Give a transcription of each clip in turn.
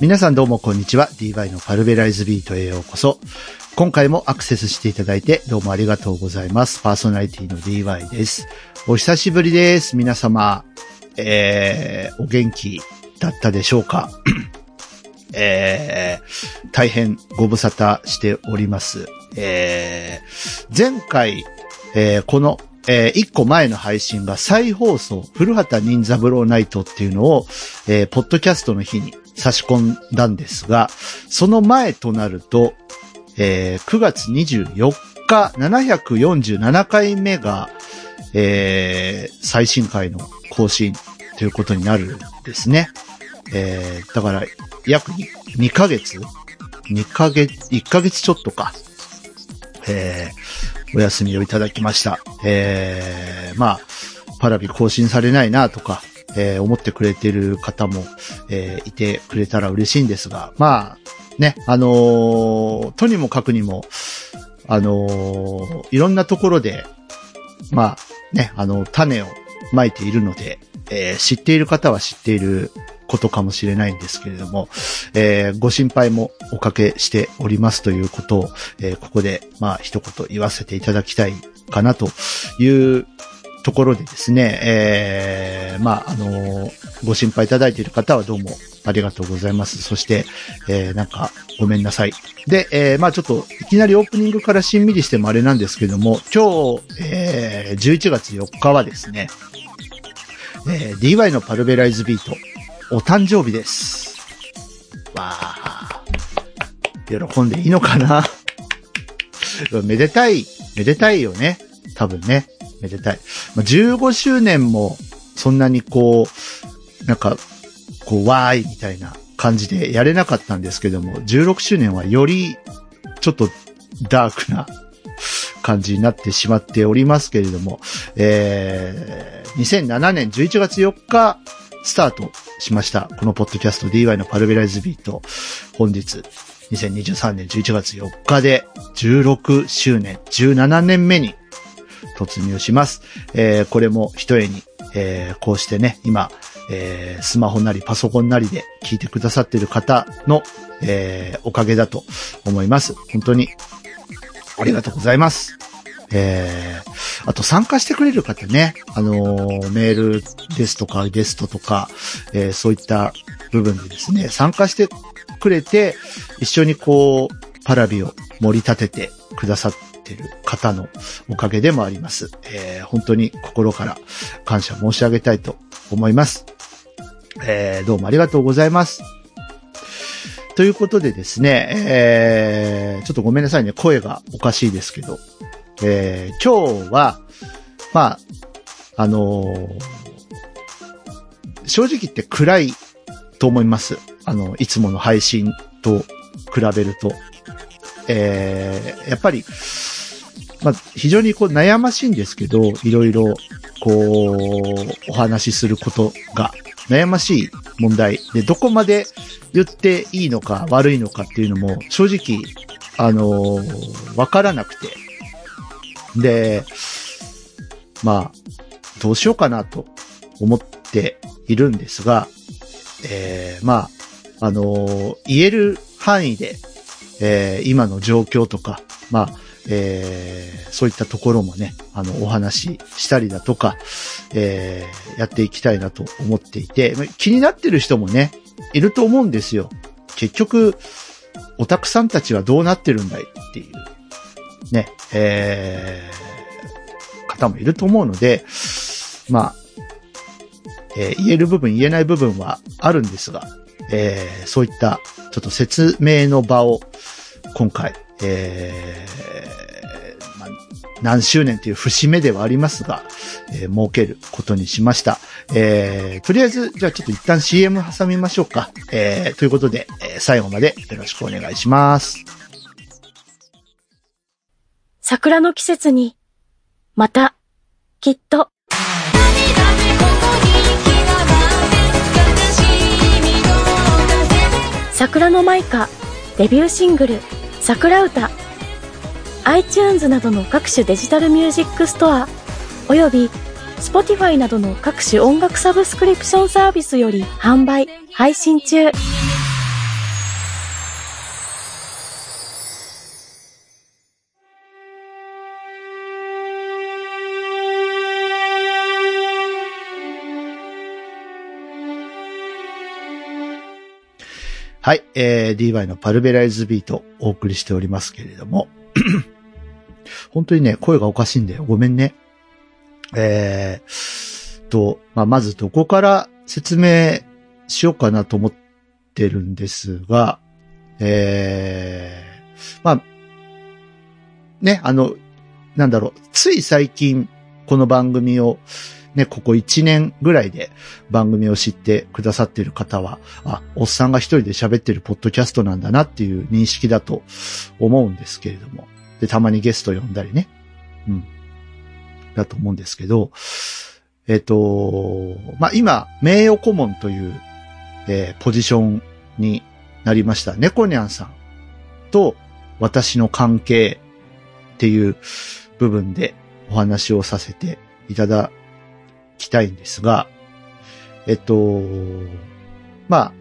皆さんどうもこんにちは。DY のパルベライズビートへようこそ。今回もアクセスしていただいてどうもありがとうございます。パーソナリティの DY です。お久しぶりです。皆様、えー、お元気だったでしょうか？えー、大変ご無沙汰しております。えー、前回、えーこの、えー一個前の配信が再放送、古畑任三郎ナイトっていうのを、えーポッドキャストの日に差し込んだんですが、その前となると、えー9月24日、747回目が、えー最新回の更新ということになるんですね。えーだから、約2ヶ月 ?2 ヶ月、1ヶ月ちょっとか。えーお休みをいただきました。えーまあ、パラビ更新されないなとか、えー思ってくれてる方も、えーいてくれたら嬉しいんですが、まあ、ね、あのーとにもかくにも、あのいろんなところで、まあ、ね、あの、種をまいているので、え知っている方は知っていることかもしれないんですけれども、えーご心配もおかけしておりますということを、えーここで、まあ、一言言わせていただきたいかなというところでですね、えーまあ、あのーご心配いただいている方はどうもありがとうございます。そして、えーなんか、ごめんなさい。で、えーまあちょっと、いきなりオープニングからしんみりしてもあれなんですけども、今日、えー11月4日はですね、えー DY のパルベライズビート、お誕生日です。わあ、喜んでいいのかな？めでたい、めでたいよね。多分ね。めでたい。まあ、15周年も、そんなにこう、なんか、こう、わーいみたいな感じでやれなかったんですけども、16周年はより、ちょっと、ダークな感じになってしまっておりますけれども、えー、2007年11月4日、スタートしました。このポッドキャスト DY のパルベライズビート。本日、2023年11月4日で16周年、17年目に突入します。えーこれも一重に、えーこうしてね、今、えースマホなりパソコンなりで聞いてくださっている方の、えおかげだと思います。本当に、ありがとうございます。えーあと参加してくれる方ね、あのーメールですとかゲストとか、えーそういった部分でですね、参加してくれて、一緒にこう、パラビを盛り立ててくださってる方のおかげでもあります。えー本当に心から感謝申し上げたいと思います。えーどうもありがとうございます。ということでですね、えーちょっとごめんなさいね、声がおかしいですけど、えー今日は、まあ、あのー正直言って暗いと思います。あの、いつもの配信と比べると。えーやっぱり、まあ、非常にこう悩ましいんですけど、いろいろ、こう、お話しすることが悩ましい問題で、どこまで言っていいのか悪いのかっていうのも、正直、あのーわからなくて。で、まあ、どうしようかなと思っているんですが、えーまあ、あのー言える範囲で、えー今の状況とか、まあ、えーそういったところもね、あの、お話ししたりだとか、えーやっていきたいなと思っていて、気になってる人もね、いると思うんですよ。結局、オタクさんたちはどうなってるんだいっていう、ね、えー方もいると思うので、まあ、えー言える部分、言えない部分はあるんですが、えーそういったちょっと説明の場を今回、えーまあ、何周年という節目ではありますが、えー設けることにしました。えーとりあえず、じゃあちょっと一旦 CM 挟みましょうか。えーということで、え最後までよろしくお願いします。桜の季節に、また、きっと、桜のマイカ、デビューシングル、桜歌、iTunes などの各種デジタルミュージックストア、および Spotify などの各種音楽サブスクリプションサービスより販売、配信中。はい、えー、DY のパルベライズビートお送りしておりますけれども、本当にね、声がおかしいんだよ。ごめんね。えー、と、まあ、まずどこから説明しようかなと思ってるんですが、えー、まあ、ね、あの、なんだろう、つい最近、この番組を、ね、ここ1年ぐらいで番組を知ってくださっている方は、あ、おっさんが一人で喋ってるポッドキャストなんだなっていう認識だと思うんですけれども。で、たまにゲスト呼んだりね。うん。だと思うんですけど、えっ、と、まあ、今、名誉顧問という、えー、ポジションになりました。猫ニャンさんと私の関係っていう部分でお話をさせていただきたいんですが、えっと、まあ、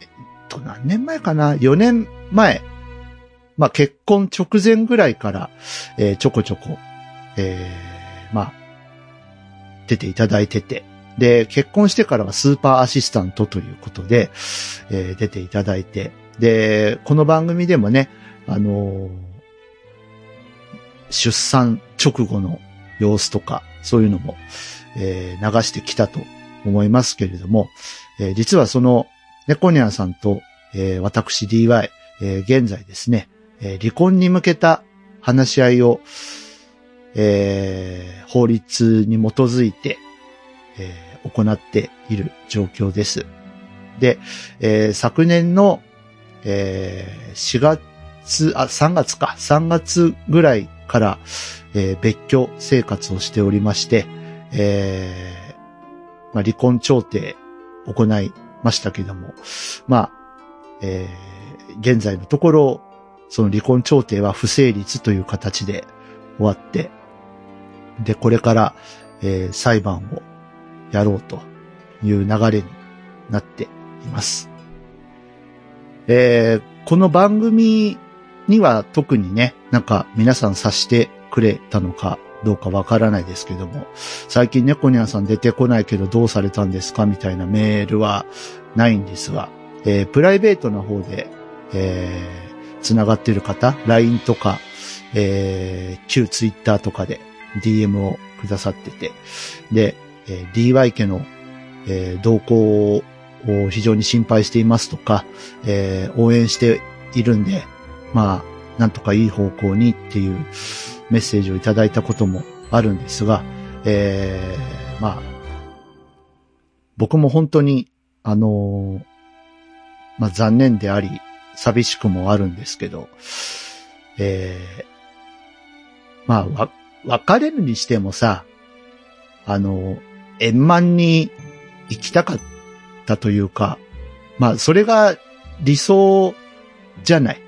えっと、何年前かな ?4 年前。まあ、結婚直前ぐらいから、えー、ちょこちょこ、えー、まあ、出ていただいてて、で、結婚してからはスーパーアシスタントということで、えー、出ていただいて、で、この番組でもね、あの、出産直後の様子とか、そういうのも、えー、流してきたと思いますけれども、えー、実はその、猫ニャンさんと、えー、私 DY、えー、現在ですね、えー、離婚に向けた話し合いを、えー、法律に基づいて、えー、行っている状況です。で、えー、昨年の、えー、4月、あ、3月か、3月ぐらいから、えー、別居生活をしておりまして、えー、まあ、離婚調停行いましたけども、まあ、えー、現在のところ、その離婚調停は不成立という形で終わって、で、これから、えー、裁判をやろうという流れになっています。えー、この番組には特にね、なんか皆さん察してくれたのかどうかわからないですけども、最近猫ニャンさん出てこないけどどうされたんですか？みたいなメールはないんですが、えー、プライベートな方で、えー、繋がってる方、LINE とか、えー、旧 Twitter とかで DM をくださってて、で、えー、DY 家の、えー、動向を非常に心配していますとか、えー、応援しているんで、まあ、なんとかいい方向にっていうメッセージをいただいたこともあるんですが、えー、まあ、僕も本当に、あのー、まあ残念であり、寂しくもあるんですけど、えー、まあ、わ、別れるにしてもさ、あの、円満に生きたかったというか、まあ、それが理想じゃない。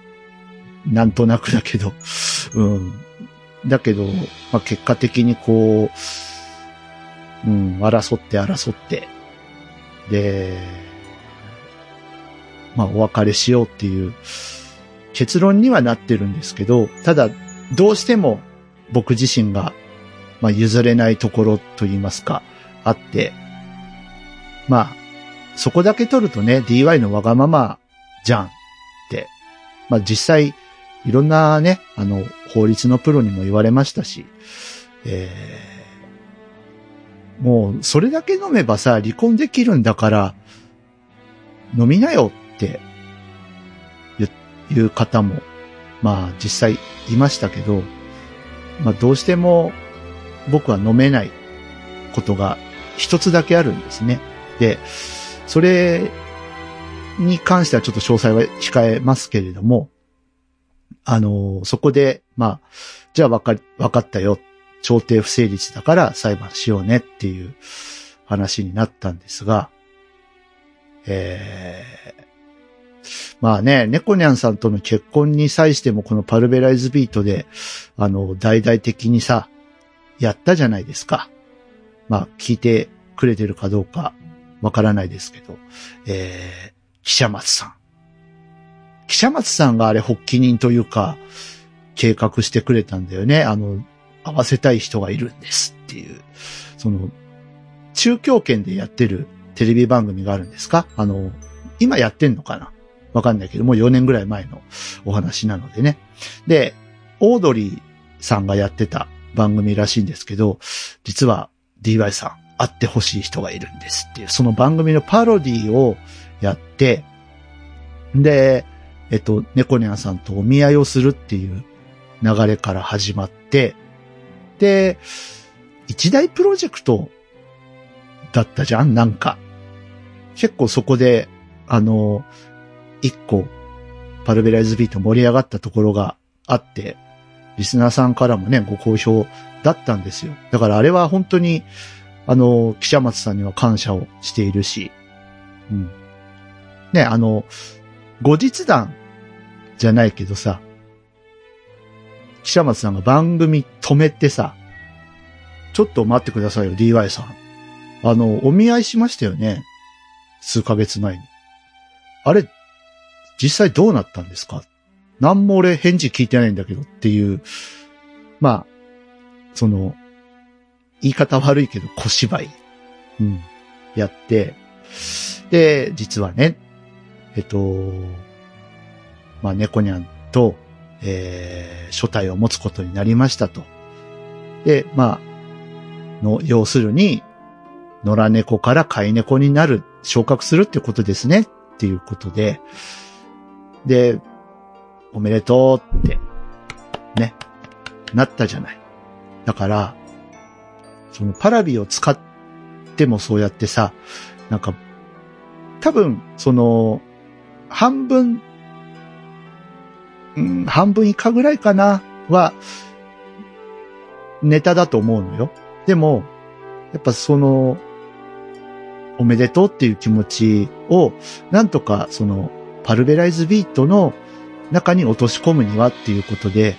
なんとなくだけど。うん。だけど、まあ、結果的にこう、うん、争って争って、で、まあ、お別れしようっていう結論にはなってるんですけど、ただ、どうしても僕自身が、まあ、譲れないところと言いますか、あって、まあ、そこだけ取るとね、DY のわがままじゃんって、まあ実際、いろんなね、あの、法律のプロにも言われましたし、えー、もう、それだけ飲めばさ、離婚できるんだから、飲みなよっていう方も、まあ実際いましたけど、まあどうしても僕は飲めないことが一つだけあるんですね。で、それに関してはちょっと詳細は控えますけれども、あの、そこで、まあ、じゃあわか、わかったよ。調停不成立だから裁判しようねっていう話になったんですが、えー、まあね、猫ニャンさんとの結婚に際してもこのパルベライズビートで、あの、大々的にさ、やったじゃないですか。まあ、聞いてくれてるかどうかわからないですけど、えー、記者松さん。記者松さんがあれ発起人というか、計画してくれたんだよね。あの、合わせたい人がいるんですっていう、その、中京圏でやってるテレビ番組があるんですか？あの、今やってんのかな？わかんないけど、もう4年ぐらい前のお話なのでね。で、オードリーさんがやってた番組らしいんですけど、実は DY さん会ってほしい人がいるんですっていう、その番組のパロディをやって、で、えっと、猫ニャンさんとお見合いをするっていう流れから始まって、で、一大プロジェクトだったじゃんなんか。結構そこで、あの、一個、パルベライズビート盛り上がったところがあって、リスナーさんからもね、ご好評だったんですよ。だからあれは本当に、あの、記者松さんには感謝をしているし、うん。ね、あの、後日談じゃないけどさ、記者松さんが番組止めてさ、ちょっと待ってくださいよ、DY さん。あの、お見合いしましたよね。数ヶ月前に。あれ、実際どうなったんですか？何も俺返事聞いてないんだけどっていう、まあ、その、言い方悪いけど小芝居、うん、やって、で、実はね、えっと、まあ、猫ニャンと、えー、書体を持つことになりましたと。で、まあ、の、要するに、野良猫から飼い猫になる、昇格するってことですね。っていうことで、で、おめでとうって、ね、なったじゃない。だから、そのパラビを使ってもそうやってさ、なんか、多分、その、半分、うん、半分以下ぐらいかな、は、ネタだと思うのよ。でも、やっぱその、おめでとうっていう気持ちを、なんとかその、パルベライズビートの中に落とし込むにはっていうことで、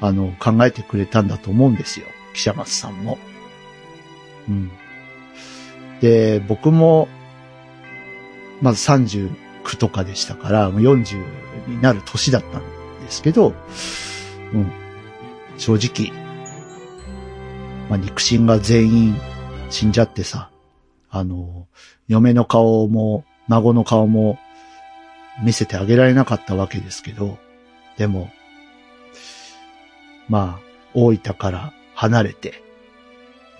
あの、考えてくれたんだと思うんですよ。記者松さんも。うん。で、僕も、まず39とかでしたから、もう40になる年だったんですけど、うん。正直、まあ、肉親が全員死んじゃってさ、あの、嫁の顔も、孫の顔も見せてあげられなかったわけですけど、でも、まあ、大分から離れて、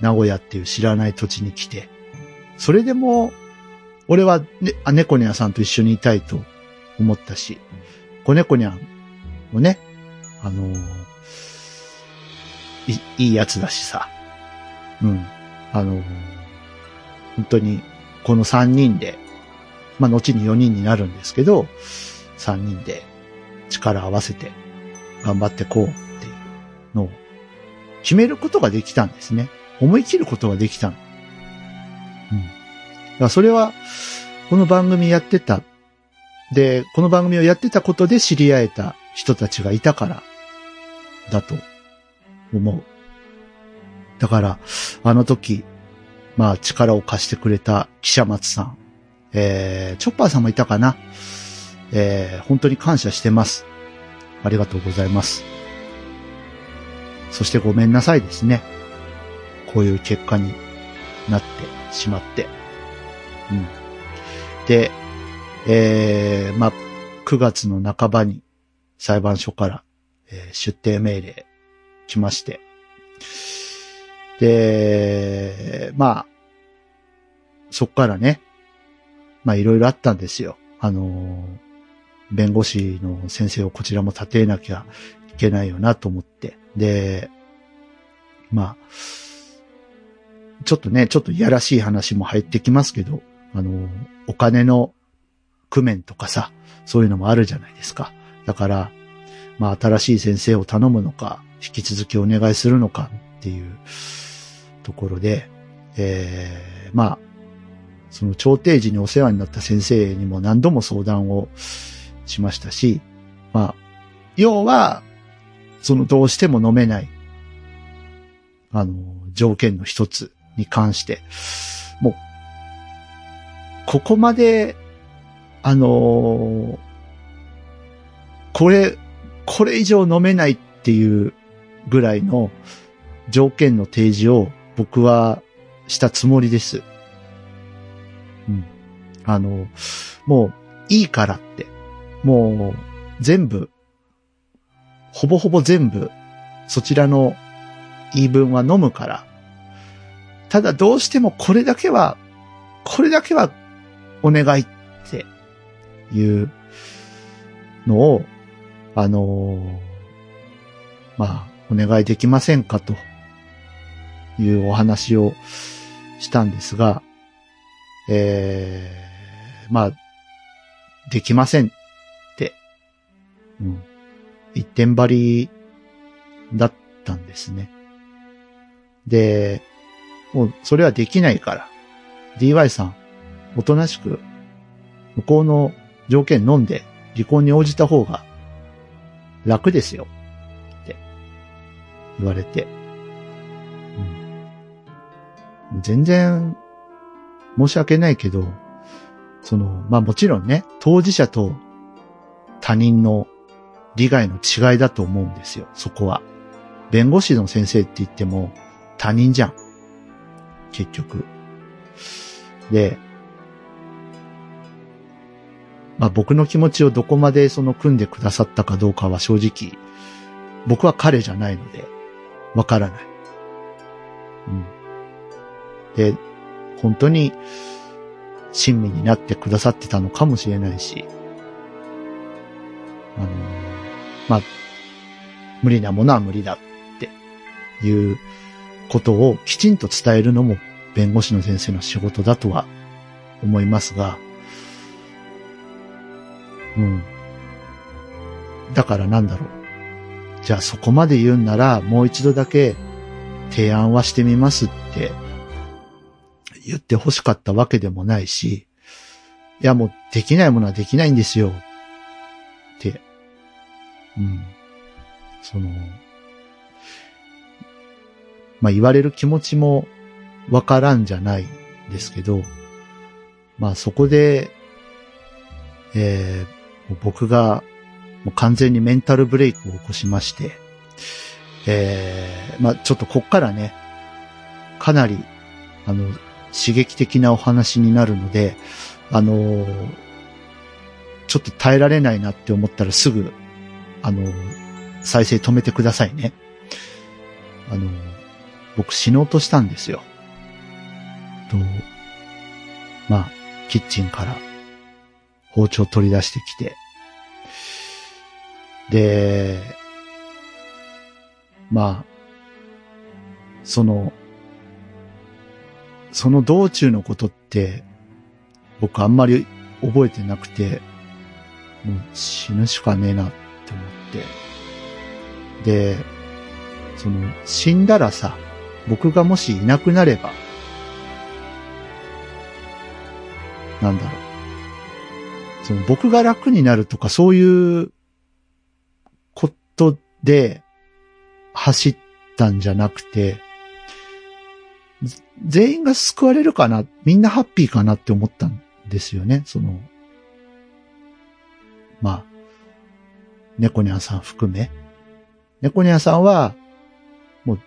名古屋っていう知らない土地に来て、それでも、俺は、ね、猫ニャンさんと一緒にいたいと思ったし、子猫ニャンもね、あのー、い、いいやつだしさ、うん、あのー、本当に、この三人で、まあ、後に4人になるんですけど、3人で力合わせて頑張ってこうっていうのを決めることができたんですね。思い切ることができたの。うん。だからそれは、この番組やってた。で、この番組をやってたことで知り合えた人たちがいたから、だと思う。だから、あの時、まあ力を貸してくれた記者松さん、えー、チョッパーさんもいたかな？えー、本当に感謝してます。ありがとうございます。そしてごめんなさいですね。こういう結果になってしまって。うん。で、えー、まあ、9月の半ばに裁判所から、えー、出廷命令来まして。で、まあ、そっからね、まあいろいろあったんですよ。あの、弁護士の先生をこちらも立てなきゃいけないよなと思って。で、まあ、ちょっとね、ちょっといやらしい話も入ってきますけど、あの、お金の工面とかさ、そういうのもあるじゃないですか。だから、まあ新しい先生を頼むのか、引き続きお願いするのかっていうところで、えー、まあ、その調停時にお世話になった先生にも何度も相談をしましたし、まあ、要は、そのどうしても飲めない、あの、条件の一つに関して、もう、ここまで、あのこれ、これ以上飲めないっていうぐらいの条件の提示を僕はしたつもりです。うん。あの、もういいからって。もう、全部、ほぼほぼ全部、そちらの言い分は飲むから。ただどうしてもこれだけは、これだけはお願いっていうのを、あのーまあ、お願いできませんかというお話をしたんですが、えー、まあ、できませんって、うん、一点張りだったんですね。で、もうそれはできないから、DY さん、おとなしく、向こうの条件飲んで離婚に応じた方が楽ですよ。って言われて。うん、全然申し訳ないけど、その、まあもちろんね、当事者と他人の利害の違いだと思うんですよ、そこは。弁護士の先生って言っても他人じゃん。結局。で、まあ僕の気持ちをどこまでその組んでくださったかどうかは正直、僕は彼じゃないので、わからない。うん。で、本当に、親身になってくださってたのかもしれないし、あのまあ、無理なものは無理だっていうことをきちんと伝えるのも弁護士の先生の仕事だとは思いますが、うん。だからなんだろう。じゃあそこまで言うんならもう一度だけ提案はしてみますって言って欲しかったわけでもないし、いやもうできないものはできないんですよ。って、うん。その、まあ言われる気持ちもわからんじゃないですけど、まあそこで、えー僕がもう完全にメンタルブレイクを起こしまして、えーまあちょっとこっからね、かなり、あの、刺激的なお話になるので、あのーちょっと耐えられないなって思ったらすぐ、あのー再生止めてくださいね。あのー僕死のうとしたんですよ。と、まあ、キッチンから包丁取り出してきて、で、まあ、その、その道中のことって、僕あんまり覚えてなくて、もう死ぬしかねえなって思って。で、その、死んだらさ、僕がもしいなくなれば、なんだろう。その僕が楽になるとかそういうことで走ったんじゃなくて、全員が救われるかな、みんなハッピーかなって思ったんですよね、その、まあ、猫ニャンさん含め。猫ニャンさんは、もう、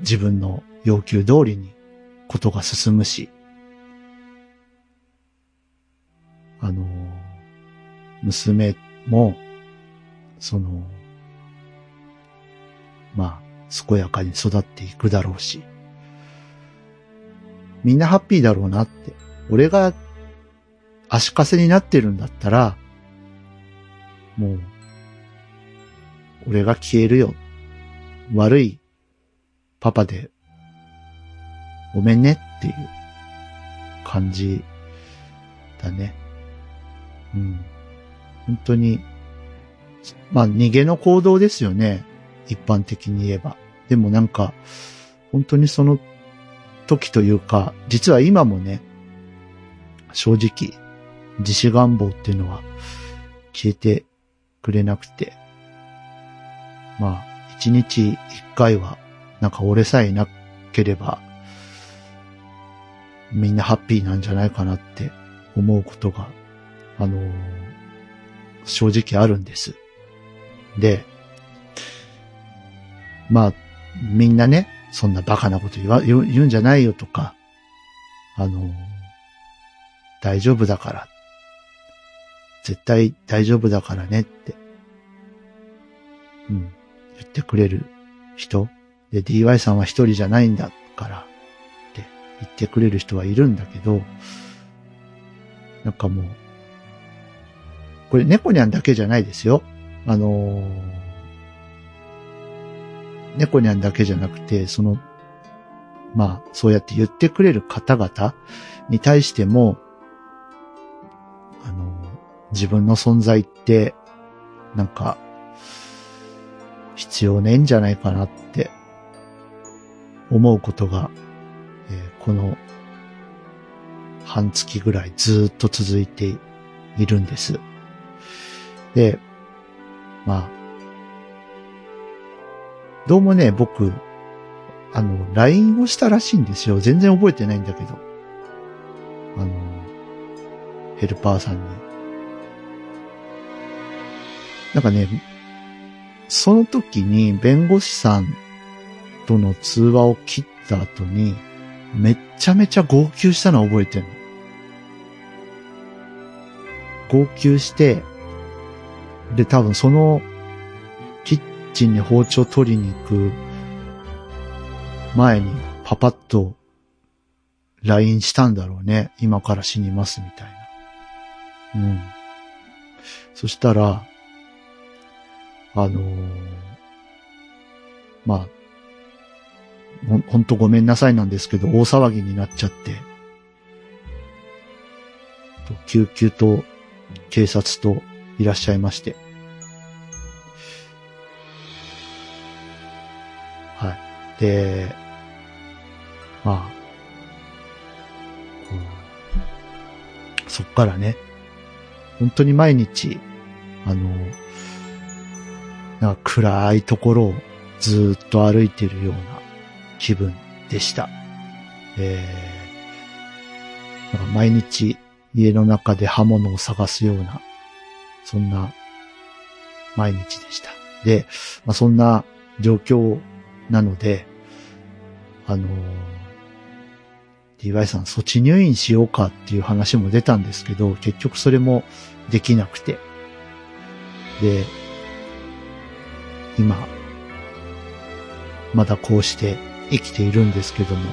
自分の要求通りにことが進むし、あの、娘も、その、まあ、健やかに育っていくだろうし、みんなハッピーだろうなって。俺が足かせになってるんだったら、もう、俺が消えるよ。悪いパパで、ごめんねっていう感じだね。うん。本当に、まあ逃げの行動ですよね。一般的に言えば。でもなんか、本当にその時というか、実は今もね、正直、自死願望っていうのは消えてくれなくて、まあ、一日一回は、なんか俺さえいなければ、みんなハッピーなんじゃないかなって思うことが、あの正直あるんです。で、まあ、みんなね、そんなバカなこと言わ、言うんじゃないよとか、あの大丈夫だから。絶対大丈夫だからねって、うん、言ってくれる人。で、DY さんは一人じゃないんだからって言ってくれる人はいるんだけど、なんかもう、これ猫にゃんだけじゃないですよ。あの猫にゃんだけじゃなくて、その、まあ、そうやって言ってくれる方々に対しても、あの、自分の存在って、なんか、必要ねえんじゃないかなって、思うことが、えーこの、半月ぐらいずっと続いているんです。で、まあ、どうもね、僕、あの、LINE をしたらしいんですよ。全然覚えてないんだけど。あの、ヘルパーさんに。なんかね、その時に弁護士さんとの通話を切った後に、めっちゃめちゃ号泣したのを覚えてるの。号泣して、で、多分その、キッチンに包丁取りに行く前にパパッと LINE したんだろうね。今から死にますみたいな。うん。そしたら、あのーまあ、ほん、ほんとごめんなさいなんですけど、大騒ぎになっちゃって、救急と警察といらっしゃいまして、はい。で、まあ、こう、そっからね、本当に毎日、あの、なんか暗いところをずっと歩いてるような気分でした。えー、なんか毎日家の中で刃物を探すような、そんな毎日でした。で、まあ、そんな状況なので、あのー DY さん、措置入院しようかっていう話も出たんですけど、結局それもできなくて。で、今、まだこうして生きているんですけども、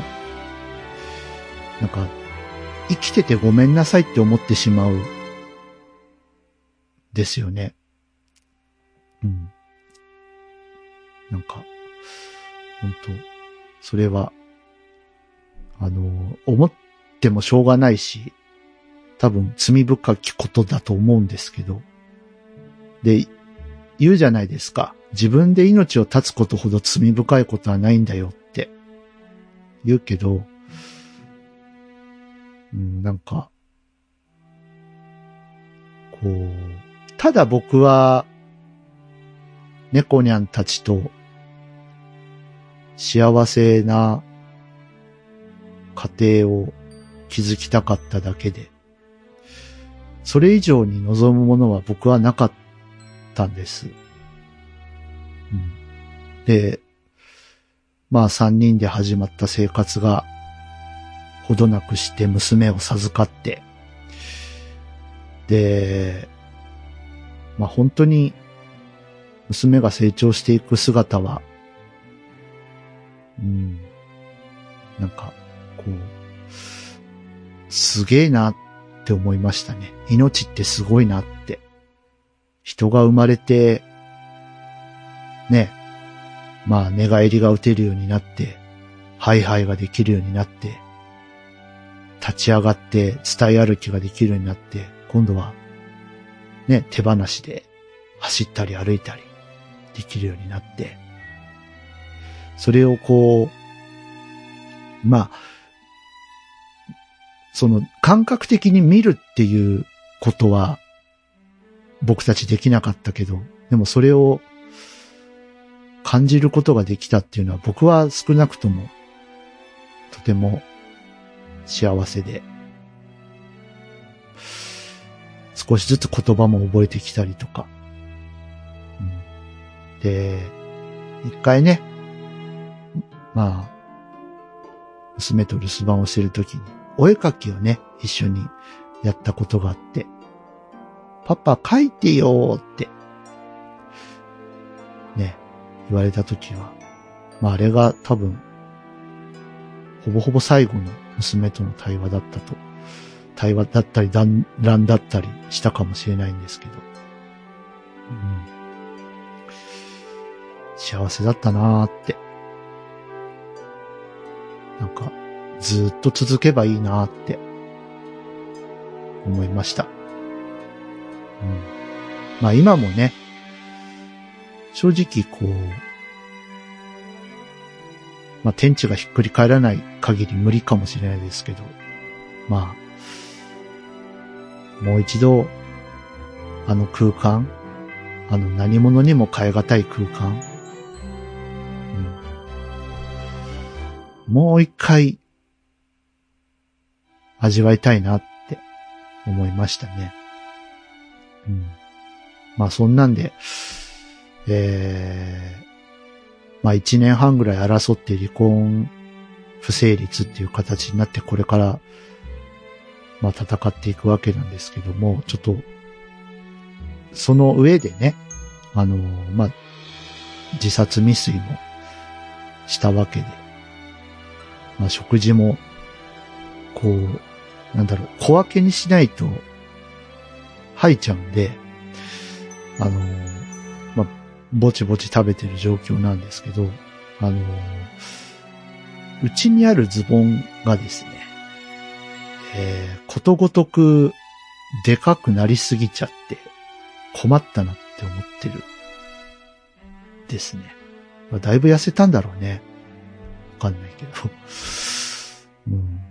なんか、生きててごめんなさいって思ってしまう、ですよね。うん。なんか、本当それは、あの、思ってもしょうがないし、多分罪深きことだと思うんですけど、で、言うじゃないですか。自分で命を絶つことほど罪深いことはないんだよって言うけど、うん、なんか、こう、ただ僕は、猫ニャンたちと幸せな家庭を築きたかっただけで、それ以上に望むものは僕はなかったんです。うん、で、まあ三人で始まった生活が、ほどなくして娘を授かって、で、まあ本当に娘が成長していく姿は、うん、なんか、こう、すげえなって思いましたね。命ってすごいなって。人が生まれて、ね、まあ寝返りが打てるようになって、ハイハイができるようになって、立ち上がって伝え歩きができるようになって、今度は、ね、手放しで走ったり歩いたりできるようになって、それをこう、まあ、その感覚的に見るっていうことは僕たちできなかったけど、でもそれを感じることができたっていうのは僕は少なくともとても幸せで、少しずつ言葉も覚えてきたりとか。うんで、一回ね、まあ、娘と留守番をしてるときに、お絵描きをね、一緒にやったことがあって、パパ書いてよーって、ね、言われたときは、まああれが多分、ほぼほぼ最後の娘との対話だったと、対話だったり団らんだったりしたかもしれないんですけど、うん、幸せだったなーって。なんか、ずっと続けばいいなーって思いました。うん。まあ今もね、正直こう、まあ天地がひっくり返らない限り無理かもしれないですけど、まあ、もう一度、あの空間、あの何者にも変え難い空間、うん、もう一回、味わいたいなって思いましたね。うん。まあそんなんで、えー、まあ一年半ぐらい争って離婚不成立っていう形になってこれから、まあ戦っていくわけなんですけども、ちょっと、その上でね、あの、まあ、自殺未遂もしたわけで、まあ食事も、こう、なんだろう、小分けにしないと吐いちゃうんで、あの、まあ、ぼちぼち食べてる状況なんですけど、あの、うちにあるズボンがですね、えー、ことごとくでかくなりすぎちゃって困ったなって思ってる。ですね。ま、だいぶ痩せたんだろうね。わかんないけど。うん。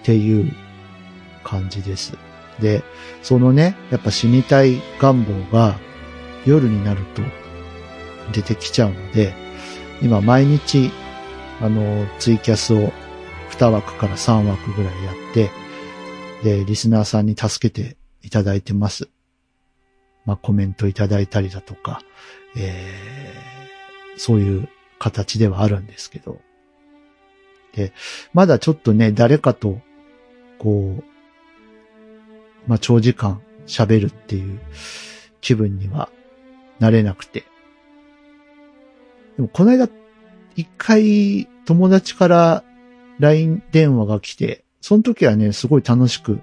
っていう感じです。で、そのね、やっぱ死にたい願望が夜になると出てきちゃうので、今毎日、あの、ツイキャスを2枠から3枠ぐらいやって、で、リスナーさんに助けていただいてます。まあ、コメントいただいたりだとか、えー、そういう形ではあるんですけど。で、まだちょっとね、誰かと、こう、まあ、長時間喋るっていう気分にはなれなくて。でも、この間、一回友達から LINE 電話が来て、その時はね、すごい楽しく、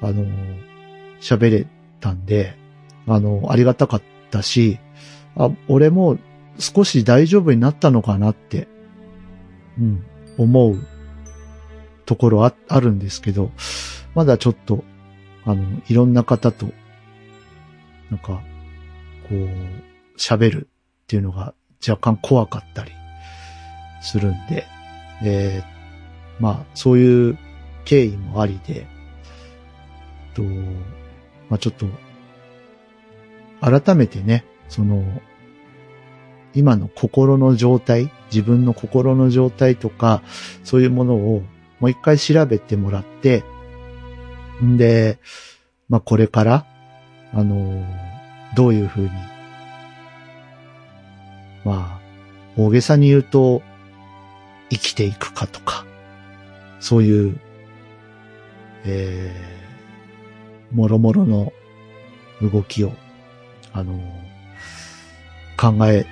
あの、喋れたんで、あの、ありがたかったし、あ、俺も少し大丈夫になったのかなって、うん、思うところあ、あるんですけど、まだちょっとあの、いろんな方と、なんか、こう、喋るっていうのが若干怖かったりするんで、えー、まあ、そういう経緯もありで、と、まあちょっと、改めてね、その、今の心の状態、自分の心の状態とか、そういうものをもう一回調べてもらって、んで、まあ、これから、あのどういうふうに、まあ、大げさに言うと、生きていくかとか、そういう、えー、もろもろの動きを、あの考え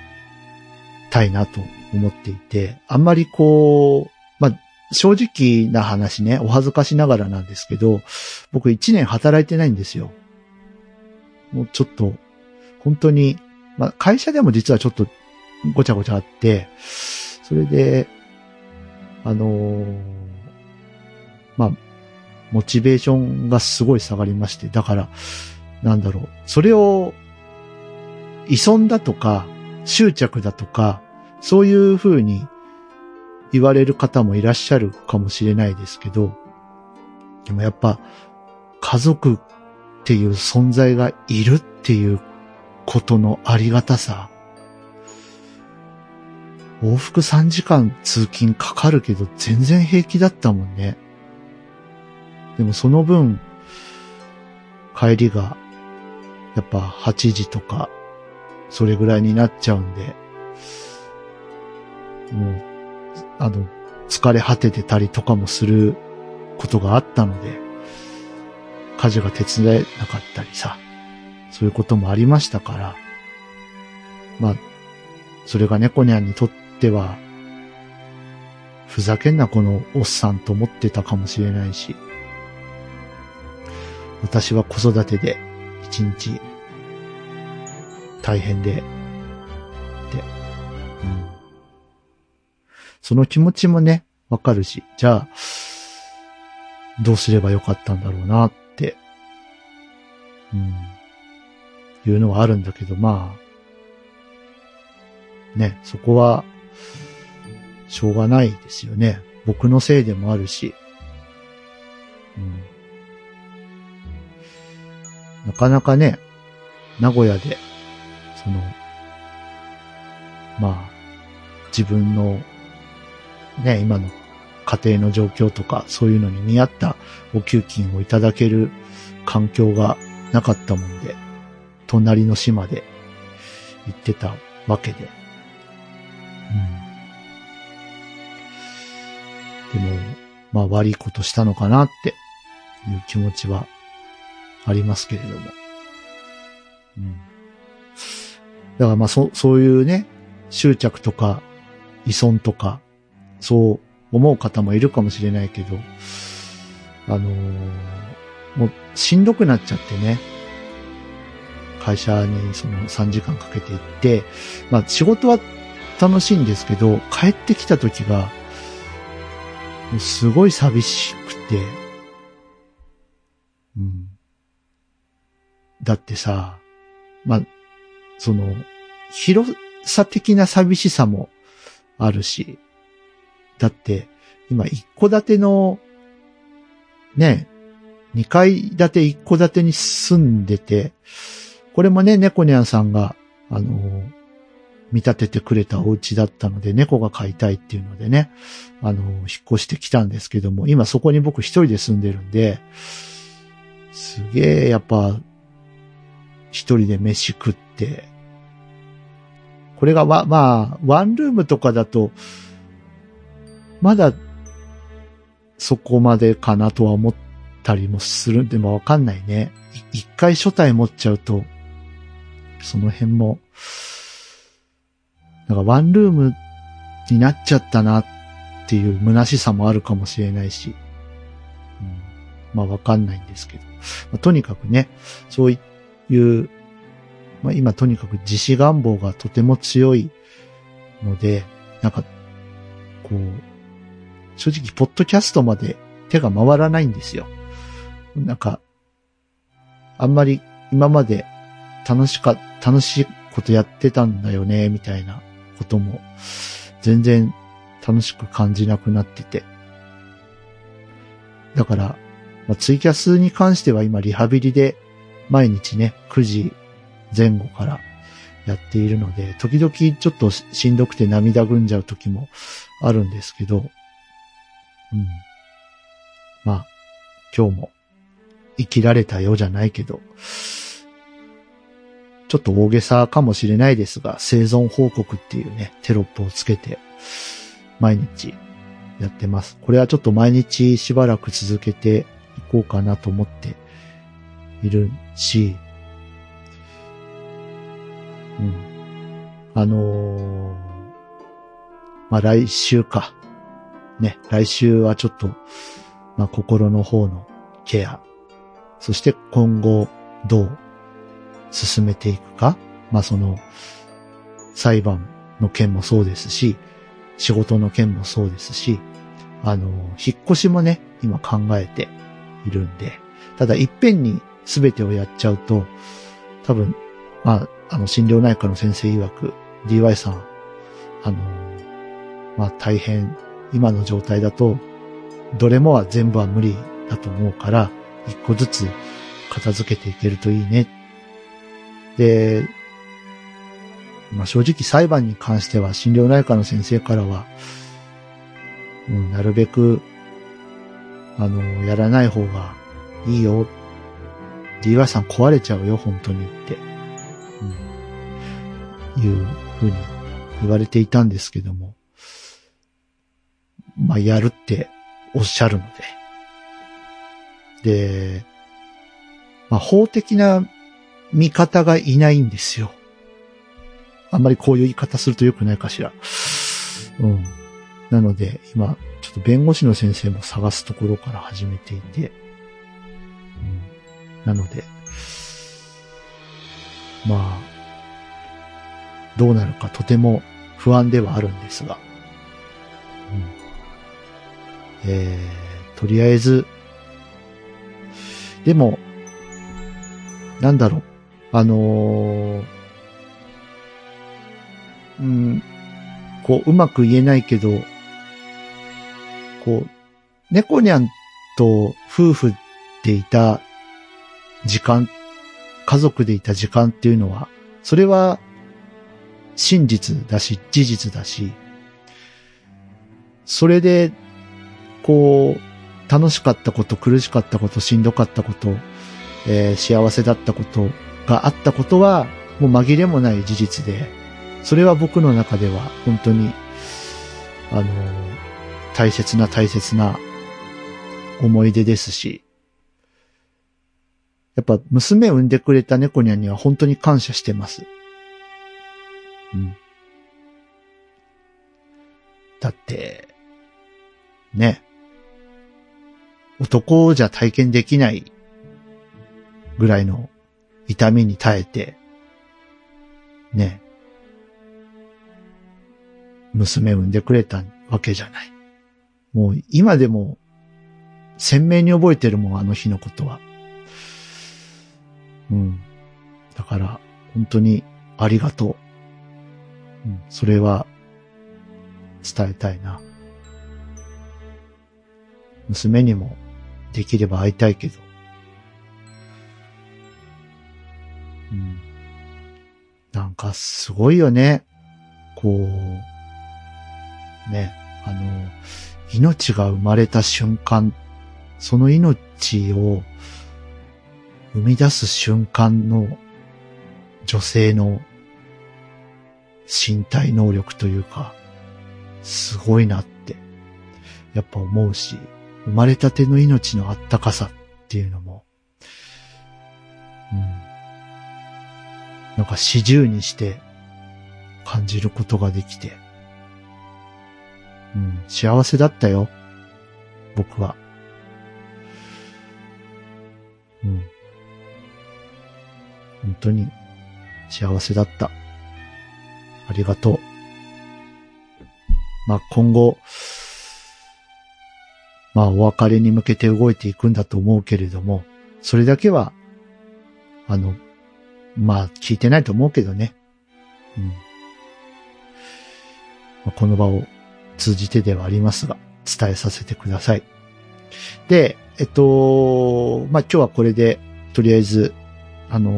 たいなと思っていて、あんまりこうま、正直な話ね、お恥ずかしながらなんですけど、僕一年働いてないんですよ。もうちょっと、本当に、まあ会社でも実はちょっとごちゃごちゃあって、それで、あのー、まあ、モチベーションがすごい下がりまして、だから、なんだろう、それを、依存だとか、執着だとか、そういう風に言われる方もいらっしゃるかもしれないですけど、でもやっぱ家族っていう存在がいるっていうことのありがたさ。往復3時間通勤かかるけど全然平気だったもんね。でもその分、帰りがやっぱ8時とかそれぐらいになっちゃうんで、もうあの、疲れ果ててたりとかもすることがあったので、家事が手伝えなかったりさ、そういうこともありましたから、まあ、それが猫ニャンにとっては、ふざけんなこのおっさんと思ってたかもしれないし、私は子育てで一日大変で、で、うん。その気持ちもね、わかるし、じゃあ、どうすればよかったんだろうなって、うん、いうのはあるんだけど、まあ、ね、そこは、しょうがないですよね。僕のせいでもあるし、うん、なかなかね、名古屋で、その、まあ、自分の、ね、今の家庭の状況とか、そういうのに見合ったお給金をいただける環境がなかったもんで、隣の島で行ってたわけで。うん。でも、まあ悪いことしたのかなっていう気持ちはありますけれども。うん。だからまあそ、そういうね、執着とか依存とか、そう思う方もいるかもしれないけど、あのー、もうしんどくなっちゃってね、会社にその3時間かけて行って、まあ仕事は楽しいんですけど、帰ってきた時が、すごい寂しくて、うん。だってさ、ま、その、広さ的な寂しさもあるし、だって、今一戸建ての、ね、二階建て一戸建てに住んでて、これもね、猫ニャンさんが、あの、見立ててくれたお家だったので、猫が飼いたいっていうのでね、あの、引っ越してきたんですけども、今そこに僕一人で住んでるんで、すげえ、やっぱ、一人で飯食って、これがわ、まあ、ワンルームとかだと、まだ、そこまでかなとは思ったりもするんでもわかんないね。一回初体持っちゃうと、その辺も、なんかワンルームになっちゃったなっていう虚しさもあるかもしれないし、うん、まあわかんないんですけど、まあ、とにかくね、そういう、まあ今とにかく自死願望がとても強いので、なんか、こう、正直、ポッドキャストまで手が回らないんですよ。なんか、あんまり今まで楽しか、楽しいことやってたんだよね、みたいな。ことも、全然楽しく感じなくなってて。だから、まあ、ツイキャスに関しては今リハビリで毎日ね、9時前後からやっているので、時々ちょっとしんどくて涙ぐんじゃう時もあるんですけど、うん。まあ、今日も生きられたようじゃないけど、ちょっと大げさかもしれないですが、生存報告っていうね、テロップをつけて、毎日やってます。これはちょっと毎日しばらく続けていこうかなと思っているし、うん。あのー、まあ、来週か。ね、来週はちょっと、まあ、心の方のケア、そして今後どう進めていくか、まあ、その、裁判の件もそうですし、仕事の件もそうですし、あの、引っ越しもね、今考えているんで、ただいっぺんに全てをやっちゃうと、多分、まあ、あの、心療内科の先生曰く、DY さん、あの、まあ、大変今の状態だと、どれもは全部は無理だと思うから、一個ずつ片付けていけるといいね。で、まあ、正直裁判に関しては心療内科の先生からは、うん、なるべく、あの、やらない方がいいよ。DY さん壊れちゃうよ、本当にって、うん、いうふうに言われていたんですけども、まあ、やるっておっしゃるので。で、まあ、法的な味方がいないんですよ。あんまりこういう言い方すると良くないかしら。うん。なので、今、ちょっと弁護士の先生も探すところから始めていて、うん、なので、まあ、どうなるかとても不安ではあるんですが、うん、えー、とりあえず、でも、なんだろう、あのー、うん、こう、うまく言えないけど、こう、猫にゃんと夫婦でいた時間、家族でいた時間っていうのは、それは真実だし、事実だし、それで、こう、楽しかったこと、苦しかったこと、しんどかったこと、えー、幸せだったことがあったことは、もう紛れもない事実で、それは僕の中では本当に、あの、大切な大切な思い出ですし、やっぱ娘を産んでくれた猫ニャンには本当に感謝してます。うん。だって、ね。男じゃ体験できないぐらいの痛みに耐えて、ね。娘産んでくれたわけじゃない。もう今でも鮮明に覚えてるもん、あの日のことは。うん。だから、本当にありがとう。うん、それは伝えたいな。娘にもできれば会いたいけど。なんかすごいよね。こう、ね、あの、命が生まれた瞬間、その命を生み出す瞬間の女性の身体能力というか、すごいなって、やっぱ思うし、生まれたての命のあったかさっていうのも、うん。なんか四十にして感じることができて、うん、幸せだったよ。僕は。うん。本当に幸せだった。ありがとう。まあ、今後、まあ、お別れに向けて動いていくんだと思うけれども、それだけは、あの、まあ、聞いてないと思うけどね。うん。まあ、この場を通じてではありますが、伝えさせてください。で、えっと、まあ、今日はこれで、とりあえず、あの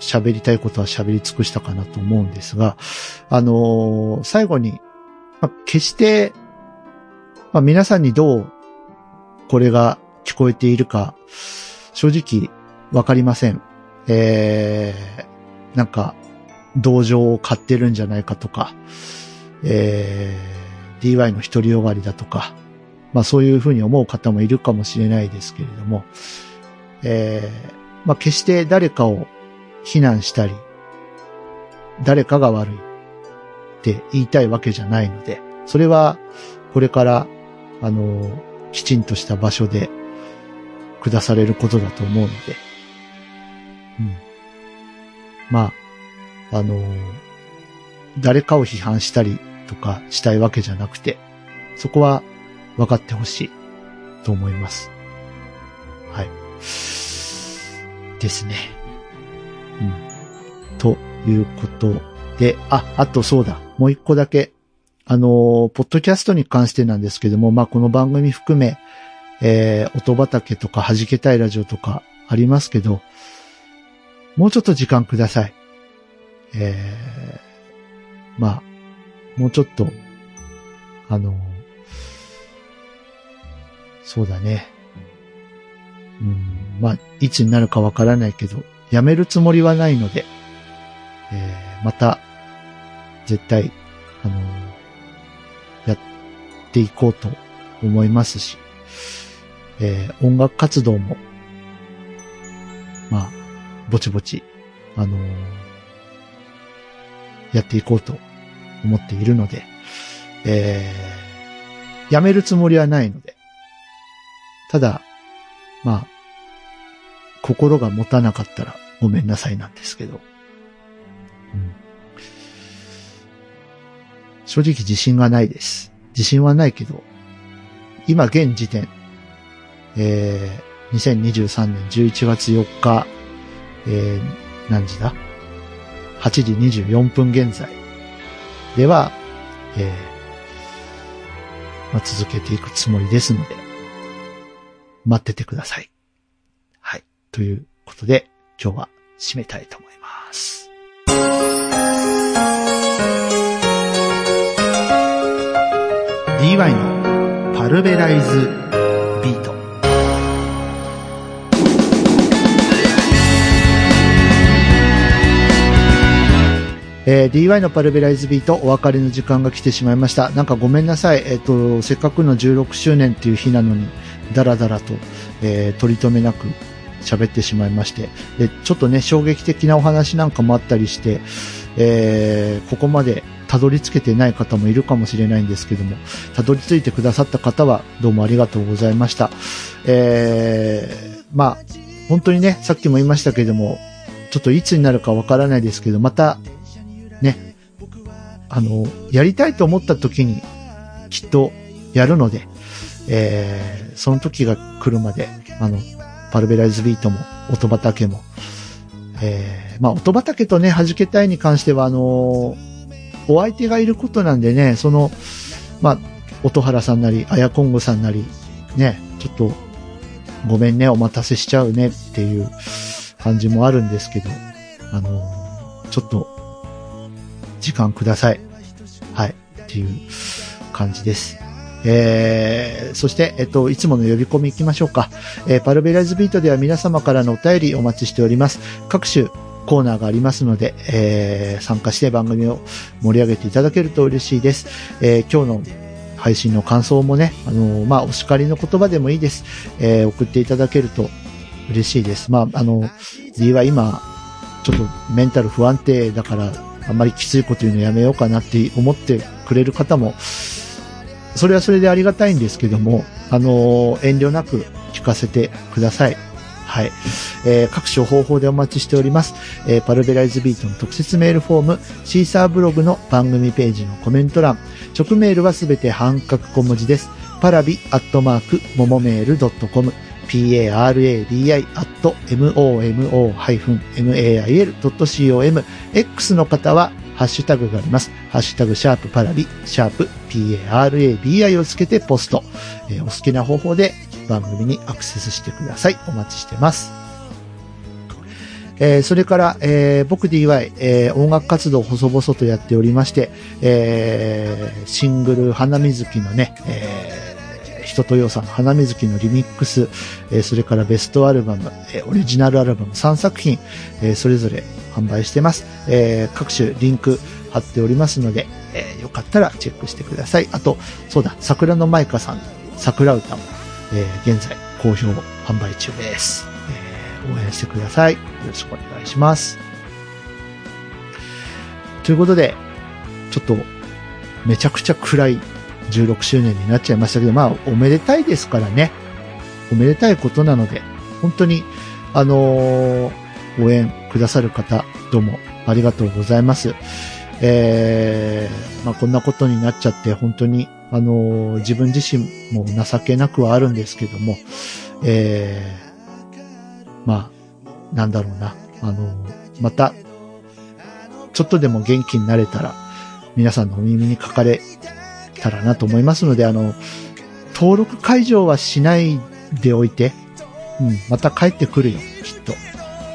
喋りたいことは喋り尽くしたかなと思うんですが、あの最後に、まあ、決して、まあ、皆さんにどうこれが聞こえているか、正直わかりません。えー、なんか、同情を買ってるんじゃないかとか、えー、DY の独りよがりだとか、まあそういうふうに思う方もいるかもしれないですけれども、えー、まあ決して誰かを非難したり、誰かが悪いって言いたいわけじゃないので、それはこれから、あの、きちんとした場所で下されることだと思うので、うん。まあ、あの、誰かを批判したりとかしたいわけじゃなくて、そこは分かってほしいと思います。はい。ですね。うん。ということで、あ、あとそうだ。もう一個だけ。あの、ポッドキャストに関してなんですけども、まあ、この番組含め、えー、音畑とか弾けたいラジオとかありますけど、もうちょっと時間ください。えー、まあ、もうちょっと、あの、そうだね。うん、まあ、いつになるかわからないけど、やめるつもりはないので、えー、また、絶対、あの、やっていこうと思いますし、えー、音楽活動も、ぼちぼち、あのーやっていこうと思っているので、えー、やめるつもりはないので、ただ、まあ、心が持たなかったらごめんなさいなんですけど、うん正直自信がないです。自信はないけど、今現時点、えー、2023年11月4日、えー、何時だ ?8 時24分現在では、えーまあ、続けていくつもりですので、待っててください。はい。ということで、今日は締めたいと思います。DY のパルベライズビート。えー DY のパルベライズビートお別れの時間が来てしまいました。なんかごめんなさい。えっ、と、せっかくの16周年っていう日なのに、だらだらと、えー取り留めなく喋ってしまいまして。で、ちょっとね、衝撃的なお話なんかもあったりして、えーここまでたどり着けてない方もいるかもしれないんですけども、たどり着いてくださった方はどうもありがとうございました。えーまあ、本当にね、さっきも言いましたけども、ちょっといつになるかわからないですけど、また、ね、あの、やりたいと思った時に、きっとやるので、えーその時が来るまで、あの、パルベライズビートも、音畑も、えーまあ、音畑とね、弾けたいに関しては、あのお相手がいることなんでね、その、まあ、音原さんなり、あやこんごさんなり、ね、ちょっと、ごめんね、お待たせしちゃうねっていう感じもあるんですけど、あのちょっと、時間ください。はい。っていう感じです。えー、そして、えっと、いつもの呼び込み行きましょうか。えーパルベライズビートでは皆様からのお便りお待ちしております。各種コーナーがありますので、えー参加して番組を盛り上げていただけると嬉しいです。え今日の配信の感想もね、あのまあ、お叱りの言葉でもいいです。え送っていただけると嬉しいです。まあ、あの、D は今、ちょっとメンタル不安定だから、あんまりきついこと言うのやめようかなって思ってくれる方も、それはそれでありがたいんですけども、あの遠慮なく聞かせてください。はい。えー各種方法でお待ちしております。えーパルベライズビートの特設メールフォーム、シーサーブログの番組ページのコメント欄、直メールはすべて半角小文字です。パラビアットマーク、ももメールド parabi アット momo-mail.com、X の方は、ハッシュタグがあります。ハッシュタグ、シャープパラビ、シャープ parabi をつけてポスト。えーお好きな方法で番組にアクセスしてください。お待ちしてます。えーそれから、えー僕 DY、えー音楽活動細々とやっておりまして、えーシングル花水木のね、えー人とよさん花水木のリミックス、えそれからベストアルバム、えオリジナルアルバム3作品、えそれぞれ販売してます。え各種リンク貼っておりますので、えよかったらチェックしてください。あと、そうだ、桜のマイカさん、桜歌も、え現在好評販売中です。え応援してください。よろしくお願いします。ということで、ちょっと、めちゃくちゃ暗い16周年になっちゃいましたけど、まあ、おめでたいですからね。おめでたいことなので、本当に、あのー応援くださる方、どうもありがとうございます。えー、まあ、こんなことになっちゃって、本当に、あのー自分自身も情けなくはあるんですけども、えー、まあ、なんだろうな、あのまた、ちょっとでも元気になれたら、皆さんのお耳にかかれたらなと思いますので、あの、登録解除はしないでおいて、うん、また帰ってくるよ、きっと。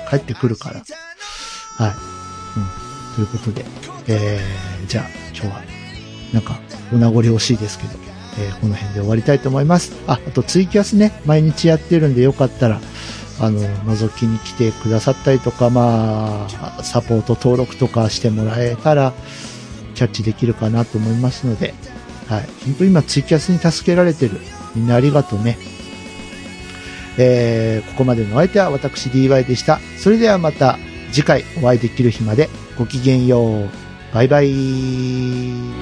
帰ってくるから。はい。うん。ということで、えー、じゃあ、今日は、なんか、お名残惜しいですけど、えーこの辺で終わりたいと思います。あ、あとツイキャスね、毎日やってるんでよかったら、あの、覗きに来てくださったりとか、まあ、サポート登録とかしてもらえたら、キャッチできるかなと思いますので、はい。本当今ツイキャスに助けられてる。みんなありがとうね。えーここまでのお相手は私 DY でした。それではまた次回お会いできる日までごきげんよう。バイバイ。